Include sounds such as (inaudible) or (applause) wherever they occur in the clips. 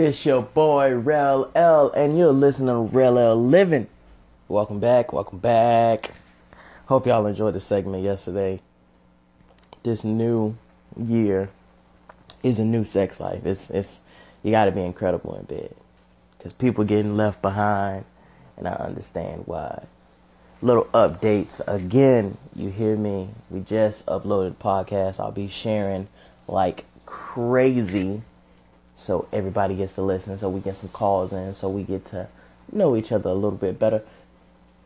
This your boy Rel L, and you're listening to Rel L Living. Welcome back, welcome back. Hope y'all enjoyed the segment yesterday. This new year is a new sex life. It's it's you got to be incredible in bed because people getting left behind, and I understand why. Little updates again. You hear me? We just uploaded podcast. I'll be sharing like crazy so everybody gets to listen so we get some calls in so we get to know each other a little bit better.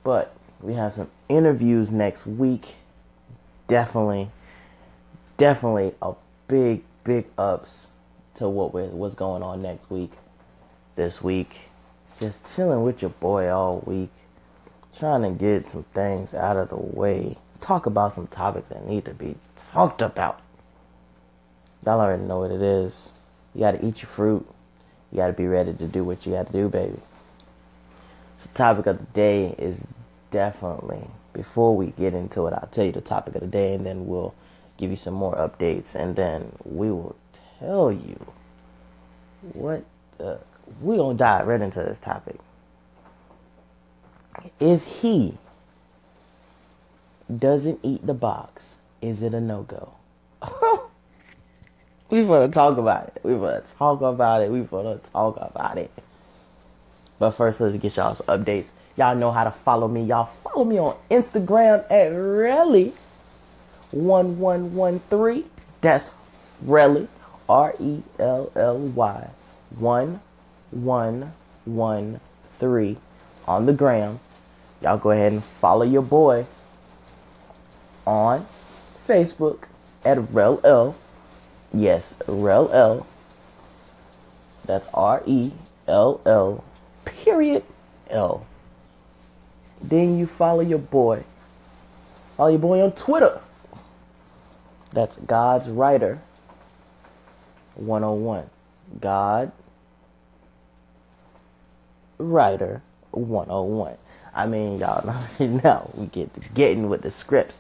But we have some interviews next week. Definitely definitely a big big ups to what what's going on next week this week. Just chilling with your boy all week trying to get some things out of the way. Talk about some topics that need to be talked about. Y'all already know what it is. You got to eat your fruit. You got to be ready to do what you got to do, baby. The topic of the day is definitely, before we get into it, I'll tell you the topic of the day and then we'll give you some more updates and then we will tell you what the, we're going to dive right into this topic. If he doesn't eat the box, is it a no go? (laughs) We want to talk about it. We want to talk about it. We want to talk about it. But first, let's get y'all some updates. Y'all know how to follow me. Y'all follow me on Instagram at Relly1113. That's Relly, R E L L Y, 1113 on the gram. Y'all go ahead and follow your boy on Facebook at Rel Yes, Rel L. That's R E L L period L. Then you follow your boy. Follow your boy on Twitter. That's God's Writer 101. God Writer 101. I mean, y'all know (laughs) we get to getting with the scripts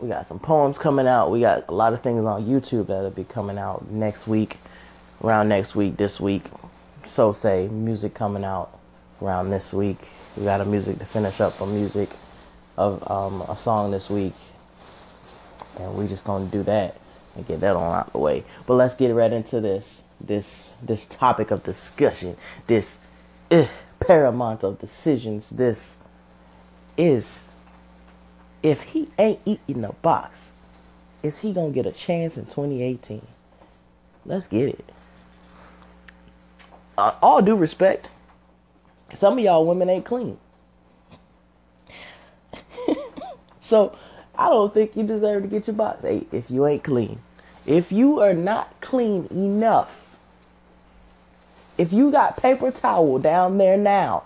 we got some poems coming out. We got a lot of things on YouTube that'll be coming out next week, around next week, this week. So say music coming out around this week. We got a music to finish up a music of um, a song this week, and we just gonna do that and get that on out the way. But let's get right into this this this topic of discussion. This uh, paramount of decisions. This is if he ain't eating the box, is he gonna get a chance in 2018? Let's get it. Uh, all due respect, some of y'all women ain't clean. (laughs) so I don't think you deserve to get your box Hey, if you ain't clean. If you are not clean enough, if you got paper towel down there now,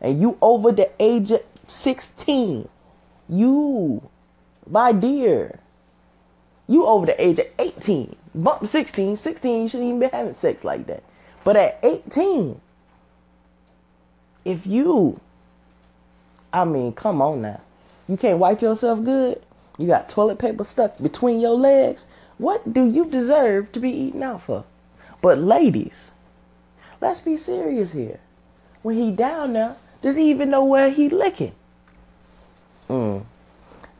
and you over the age of 16, you, my dear, you over the age of 18, bump 16, 16, you shouldn't even be having sex like that. But at 18, if you, I mean, come on now, you can't wipe yourself good, you got toilet paper stuck between your legs, what do you deserve to be eaten out for? But ladies, let's be serious here. When he down there, does he even know where he licking? Mm.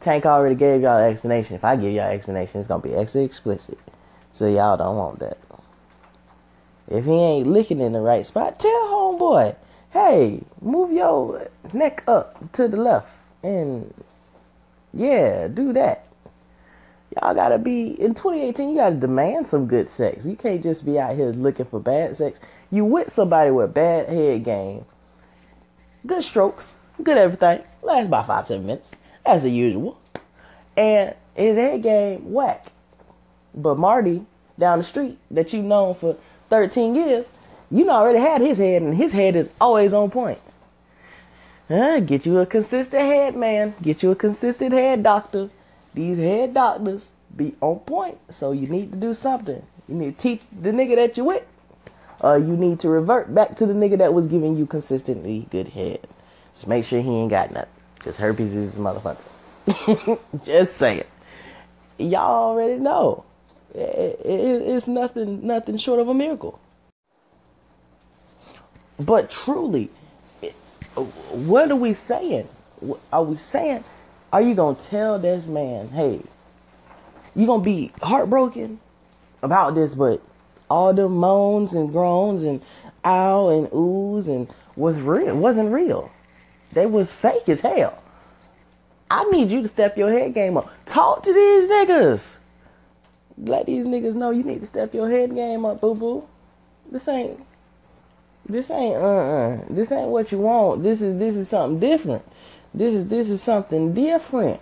Tank already gave y'all an explanation. If I give y'all an explanation, it's gonna be extra explicit. So y'all don't want that. If he ain't licking in the right spot, tell homeboy, hey, move your neck up to the left and yeah, do that. Y'all gotta be in 2018. You gotta demand some good sex. You can't just be out here looking for bad sex. You with somebody with bad head game, good strokes, good everything. Last about five, ten minutes as usual. And his head game whack. But Marty down the street that you've known for 13 years, you know already had his head, and his head is always on point. Uh, get you a consistent head, man. Get you a consistent head doctor. These head doctors be on point, so you need to do something. You need to teach the nigga that you with. Uh, you need to revert back to the nigga that was giving you consistently good head. Just make sure he ain't got nothing. Because herpes is a motherfucker. (laughs) Just saying. Y'all already know. It, it, it's nothing, nothing short of a miracle. But truly, it- what are we saying? Are we saying, are you gonna tell this man, hey, you gonna be heartbroken about this, but all the moans and groans and ow and oohs and was real wasn't real. They was fake as hell. I need you to step your head game up. Talk to these niggas. Let these niggas know you need to step your head game up, boo boo. This ain't this ain't uh uh this ain't what you want. This is this is something different. This is this is something different.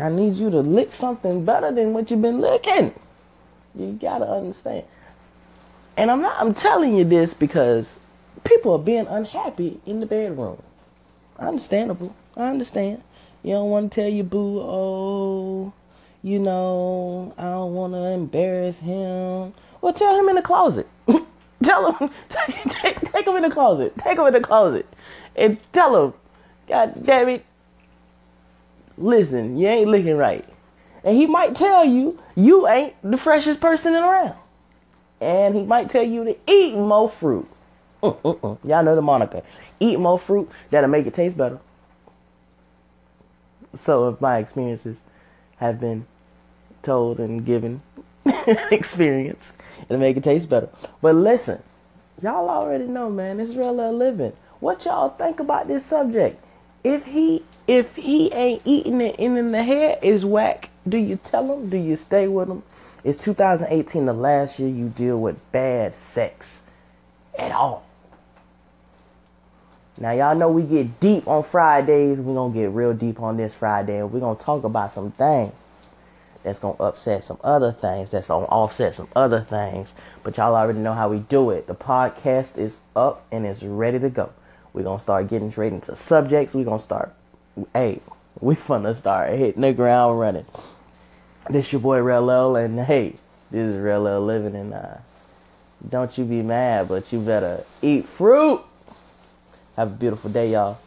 I need you to lick something better than what you've been licking. You gotta understand. And I'm not I'm telling you this because people are being unhappy in the bedroom. Understandable. I understand. You don't want to tell your boo, oh, you know, I don't want to embarrass him. Well, tell him in the closet. (laughs) tell him, (laughs) take, take him in the closet. Take him in the closet. And tell him, God damn it, listen, you ain't looking right. And he might tell you, you ain't the freshest person in around. And he might tell you to eat more fruit. (laughs) Y'all know the moniker. Eat more fruit, that'll make it taste better. So if my experiences have been told and given (laughs) experience, it'll make it taste better. But listen, y'all already know, man, it's real living. What y'all think about this subject? If he if he ain't eating it in, in the hair is whack, do you tell him? Do you stay with him? It's 2018 the last year you deal with bad sex at all? Now y'all know we get deep on Fridays. We're gonna get real deep on this Friday, and we're gonna talk about some things that's gonna upset some other things, that's gonna offset some other things. But y'all already know how we do it. The podcast is up and it's ready to go. We're gonna start getting straight into subjects. We're gonna start hey, we finna start hitting the ground running. This your boy Rel L, and hey, this is Rel L living and uh don't you be mad, but you better eat fruit. Have a beautiful day, y'all.